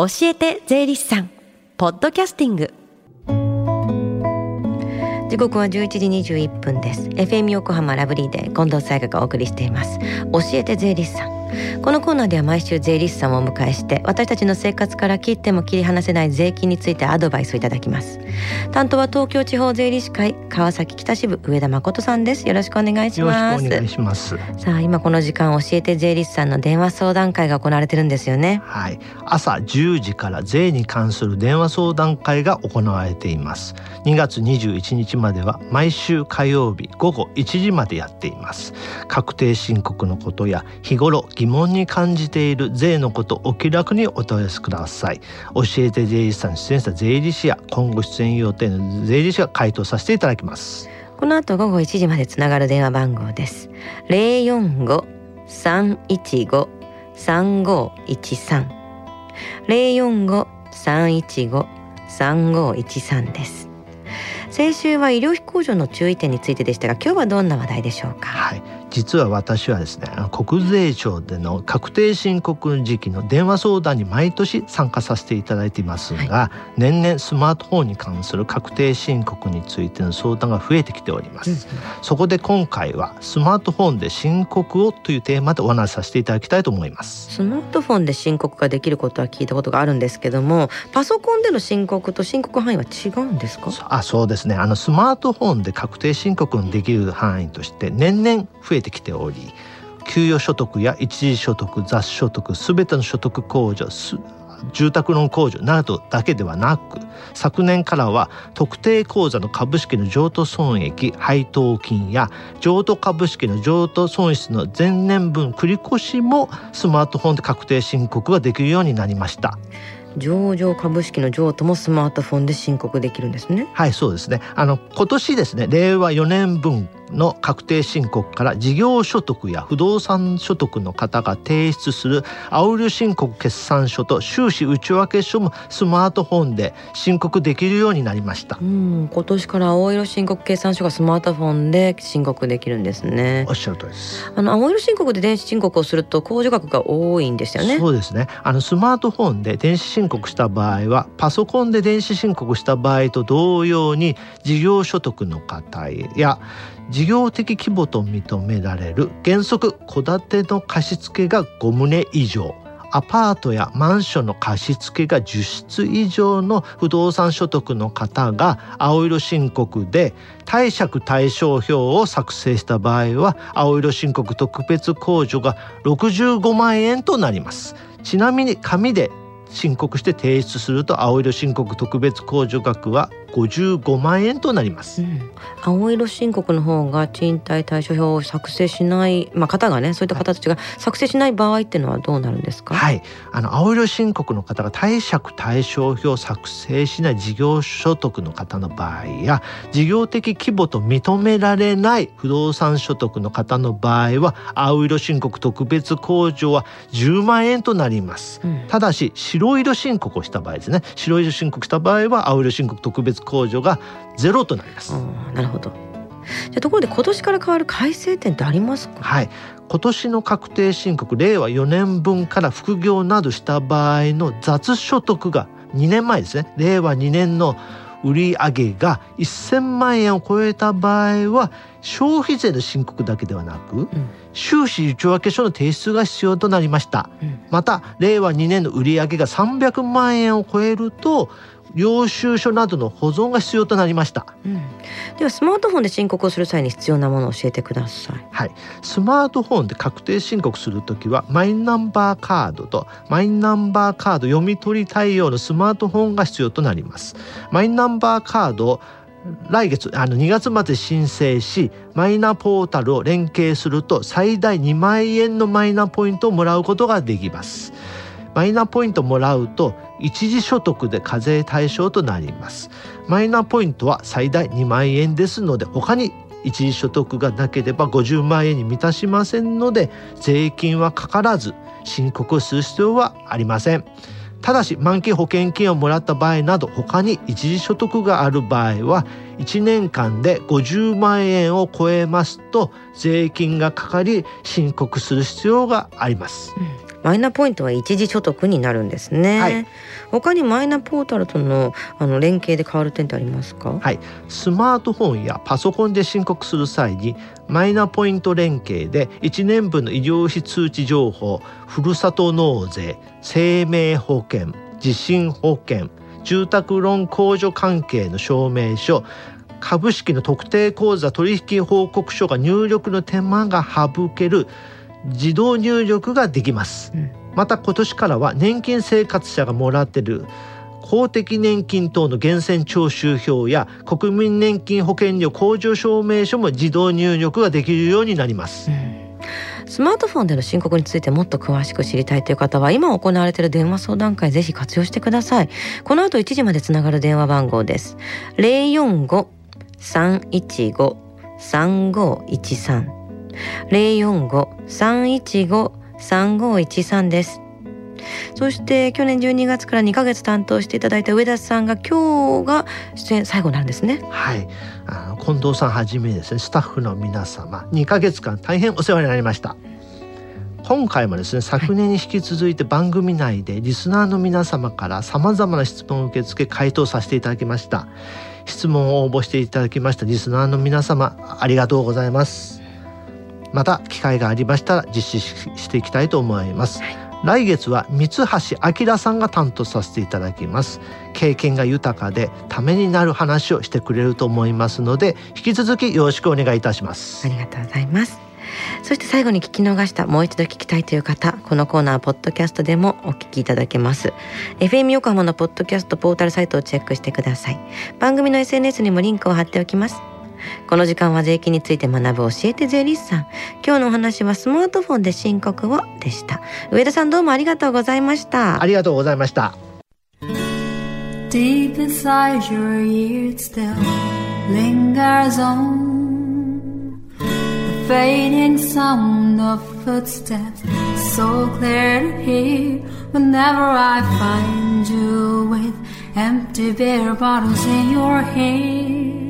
教えて税理士さんポッドキャスティング。時刻は11時21分です。FM 横浜ラブリーで近藤沙耶香がお送りしています。教えて税理士さん。このコーナーでは毎週税理士さんをお迎えして私たちの生活から切っても切り離せない税金についてアドバイスをいただきます。担当は東京地方税理士会川崎北支部上田誠さんです。よろしくお願いします。お願いします。さあ今この時間教えて税理士さんの電話相談会が行われてるんですよね。はい。朝10時から税に関する電話相談会が行われています。2月21日までは毎週火曜日午後1時までやっています。確定申告のことや日頃疑問に感じている税のことお気楽にお問い合わせください。教えて税理士さん出演した税理士や今後出演予定の税理士が回答させていただきます。この後午後1時までつながる電話番号です。045-315-3513 045-315-3513です。先週は医療費控除の注意点についてでしたが今日はどんな話題でしょうか？はい実は私はですね国税庁での確定申告時期の電話相談に毎年参加させていただいていますが、はい、年々スマートフォンに関する確定申告についての相談が増えてきております、うん、そこで今回はスマートフォンで申告をというテーマでお話しさせていただきたいと思います。スマートフォンで申告ができることは聞いたことがあるんですけどもパソコンでの申告と申告範囲は違うんですか？あそうですね。あのスマートフォンで確定申告のできる範囲として年々増えてきており給与所得や一時所得雑所得すべての所得控除住宅ローン控除などだけではなく昨年からは特定口座の株式の譲渡損益配当金や譲渡株式の譲渡損失の前年分繰越もスマートフォンで確定申告ができるようになりました。上場株式の譲渡もスマートフォンで申告できるんですねはいそうですねあの今年ですね令和4年分の確定申告から事業所得や不動産所得の方が提出する青色申告決算書と収支内訳書もスマートフォンで申告できるようになりました。うん今年から青色申告決算書がスマートフォンで申告できるんですね。おっしゃるとりです。あの青色申告で電子申告をすると控除額が多いんですよね。そうですね。あのスマートフォンで電子申告した場合はパソコンで電子申告した場合と同様に事業所得の方や事業的規模と認められる原則戸建ての貸付が5棟以上。アパートやマンションの貸付が10室以上の不動産所得の方が青色申告で貸借対照表を作成した場合は青色申告特別控除が65万円となります。ちなみに紙で申告して提出すると青色申告特別控除額は55万円となります、うん、青色申告の方が賃貸対処表を作成しない、まあ、方がねそういった方たちが作成しない場合っていうのはどうなるんですか？はい。あの青色申告の方が貸借対照表を作成しない事業所得の方の場合や事業的規模と認められない不動産所得の方の場合は青色申告特別控除は10万円となります、うん、ただし白色申告をした場合ですね。白色申告した場合は青色申告特別控除がゼロとなります。なるほど。じゃところで今年から変わる改正点ってありますか？はい。今年の確定申告令和4年分から副業などした場合の雑所得が2年前ですね令和2年の売上が1000万円を超えた場合は消費税の申告だけではなく、うん、収支内訳書の提出が必要となりました、うん、また令和2年の売上が300万円を超えると領収書などの保存が必要となりました、うん、ではスマートフォンで申告をする際に必要なものを教えてください。はい。スマートフォンで確定申告するときはマイナンバーカードとマイナンバーカード読み取り対応のスマートフォンが必要となります。マイナンバーカードを来月あの2月まで申請しマイナポータルを連携すると最大2万円のマイナポイントをもらうことができます。マイナポイントもらうと一時所得で課税対象となります。マイナポイントは最大2万円ですので他に一時所得がなければ50万円に満たしませんので税金はかからず申告する必要はありません。ただし満期保険金をもらった場合など他に一時所得がある場合は1年間で50万円を超えますと税金がかかり申告する必要があります、うん。マイナポイントは一時所得になるんですね、はい、他にマイナポータルとのあの連携で変わる点ってありますか？はい。スマートフォンやパソコンで申告する際にマイナポイント連携で1年分の医療費通知情報ふるさと納税生命保険地震保険住宅ローン控除関係の証明書株式の特定口座取引報告書が入力の手間が省ける自動入力ができます、うん、また今年からは年金生活者がもらってる公的年金等の源泉徴収票や国民年金保険料控除証明書も自動入力ができるようになります、うん。スマートフォンでの申告についてもっと詳しく知りたいという方は今行われている電話相談会ぜひ活用してください。この後1時までつながる電話番号です。045-315-3513 045-315-3513です。そして去年12月から2ヶ月担当していただいた上田さんが今日が出演最後なんですね。はい。あの近藤さんはじめですねスタッフの皆様2ヶ月間大変お世話になりました。今回もですね昨年に引き続いて番組内でリスナーの皆様からさまざまな質問を受け付け回答させていただきました。質問を応募していただきましたリスナーの皆様ありがとうございますまた機会がありましたら実施していきたいと思います、はい。来月は三橋明さんが担当させていただきます。経験が豊かでためになる話をしてくれると思いますので引き続きよろしくお願いいたします。ありがとうございます。そして最後に聞き逃したもう一度聞きたいという方このコーナーポッドキャストでもお聞きいただけます。FM 横浜のポッドキャストポータルサイトをチェックしてください。番組の SNS にもリンクを貼っておきますこの時間は税金について学ぶ教えて税理士さん今日のお話はスマートフォンで申告をでした上田さんどうもありがとうございましたありがとうございました Deep inside your ears still lingers on the fading sound of footsteps so clear to hear whenever I find you with empty beer bottles in your hand